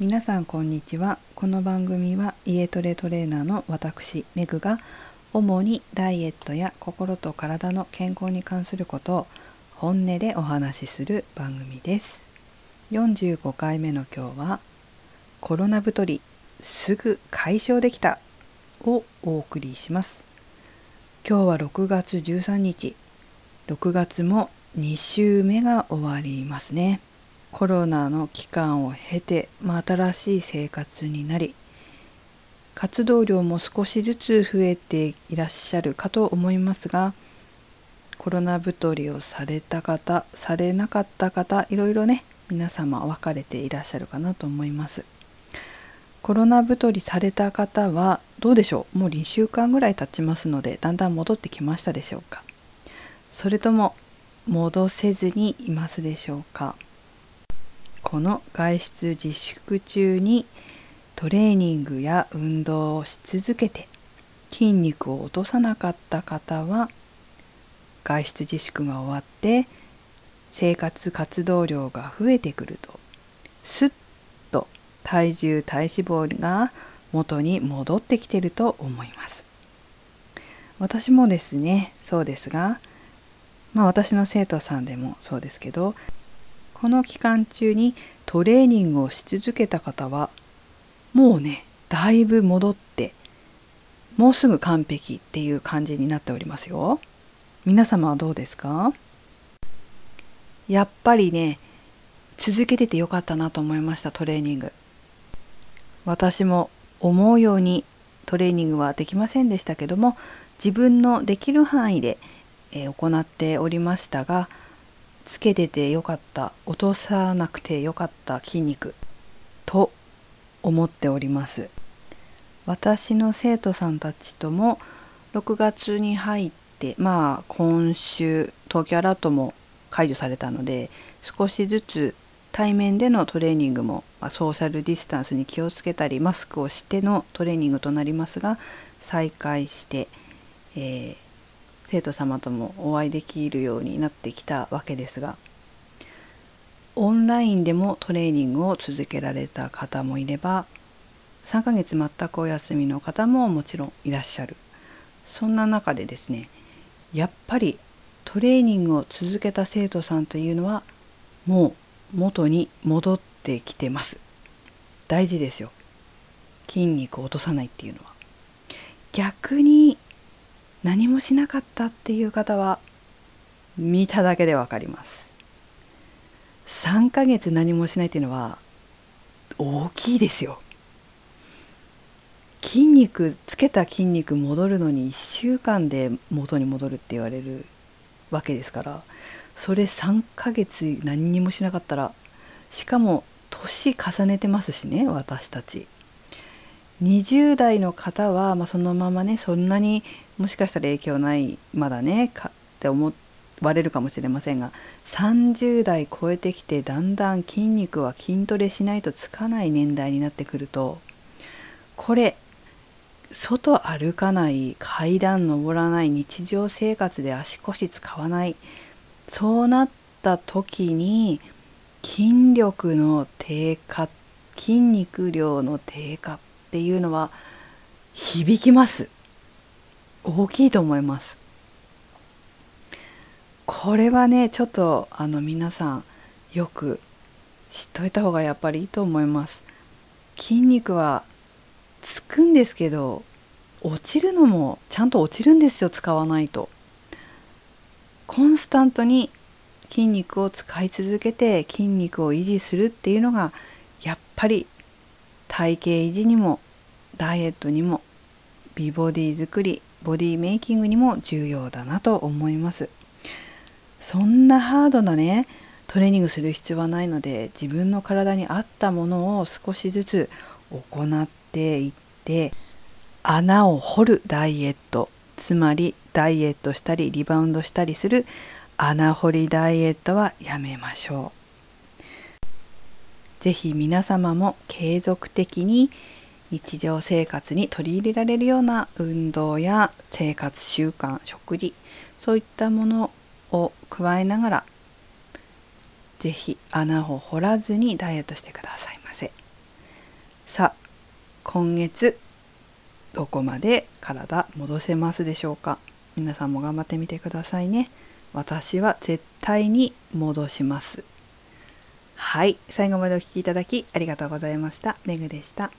皆さんこんにちは。この番組は家トレトレーナーの私メグが主にダイエットや心と体の健康に関することを本音でお話しする番組です。45回目の今日はコロナ太りすぐ解消できたをお送りします。今日は6月13日。6月も2週目が終わりますね。コロナの期間を経て、まあ、新しい生活になり活動量も少しずつ増えていらっしゃるかと思いますがコロナ太りをされた方されなかった方いろいろね皆様分かれていらっしゃるかなと思います。コロナ太りされた方はどうでしょう？もう2週間ぐらい経ちますのでだんだん戻ってきましたでしょうか？それとも戻せずにいますでしょうか？この外出自粛中にトレーニングや運動をし続けて筋肉を落とさなかった方は外出自粛が終わって生活活動量が増えてくるとすっと体重体脂肪が元に戻ってきてると思います。私もですねそうですがまあ私の生徒さんでもそうですけどこの期間中にトレーニングをし続けた方はもうねだいぶ戻ってもうすぐ完璧っていう感じになっておりますよ。皆様はどうですか？やっぱりね続けててよかったなと思いましたトレーニング。私も思うようにトレーニングはできませんでしたけども自分のできる範囲で、行っておりましたがつけててよかった。落とさなくてよかった筋肉。と思っております。私の生徒さんたちとも6月に入ってまあ今週東京アラートも解除されたので少しずつ対面でのトレーニングもまソーシャルディスタンスに気をつけたりマスクをしてのトレーニングとなりますが再開して、えー生徒様ともお会いできるようになってきたわけですがオンラインでもトレーニングを続けられた方もいれば3ヶ月全くお休みの方ももちろんいらっしゃる。そんな中でですねやっぱりトレーニングを続けた生徒さんというのはもう元に戻ってきてます。大事ですよ。筋肉を落とさないっていうのは。逆に何もしなかったっていう方は見ただけでわかります。3ヶ月何もしないっていうのは大きいですよ。筋肉つけた筋肉戻るのに1週間で元に戻るって言われるわけですからそれ3ヶ月何にもしなかったらしかも年重ねてますしね私たち。20代の方は、まあ、そのままねそんなにもしかしたら影響ないまだねかって思われるかもしれませんが30代超えてきてだんだん筋肉は筋トレしないとつかない年代になってくるとこれ外歩かない階段登らない日常生活で足腰使わないそうなった時に筋力の低下筋肉量の低下っていうのは響きます。大きいと思います。これはねちょっとあの皆さんよく知っといた方がやっぱりいいと思います。筋肉はつくんですけど落ちるのもちゃんと落ちるんですよ使わないと。コンスタントに筋肉を使い続けて筋肉を維持するっていうのがやっぱり体型維持にもダイエットにも美ボディ作りボディメイキングにも重要だなと思いますそんなハードなねトレーニングする必要はないので自分の体に合ったものを少しずつ行っていって穴を掘るダイエットつまりダイエットしたりリバウンドしたりする穴掘りダイエットはやめましょう。ぜひ皆様も継続的に日常生活に取り入れられるような運動や生活習慣食事そういったものを加えながら是非穴を掘らずにダイエットしてくださいませ。さあ今月どこまで体戻せますでしょうか？皆さんも頑張ってみてくださいね。私は絶対に戻します。はい。最後までお聴きいただきありがとうございました。めぐでした。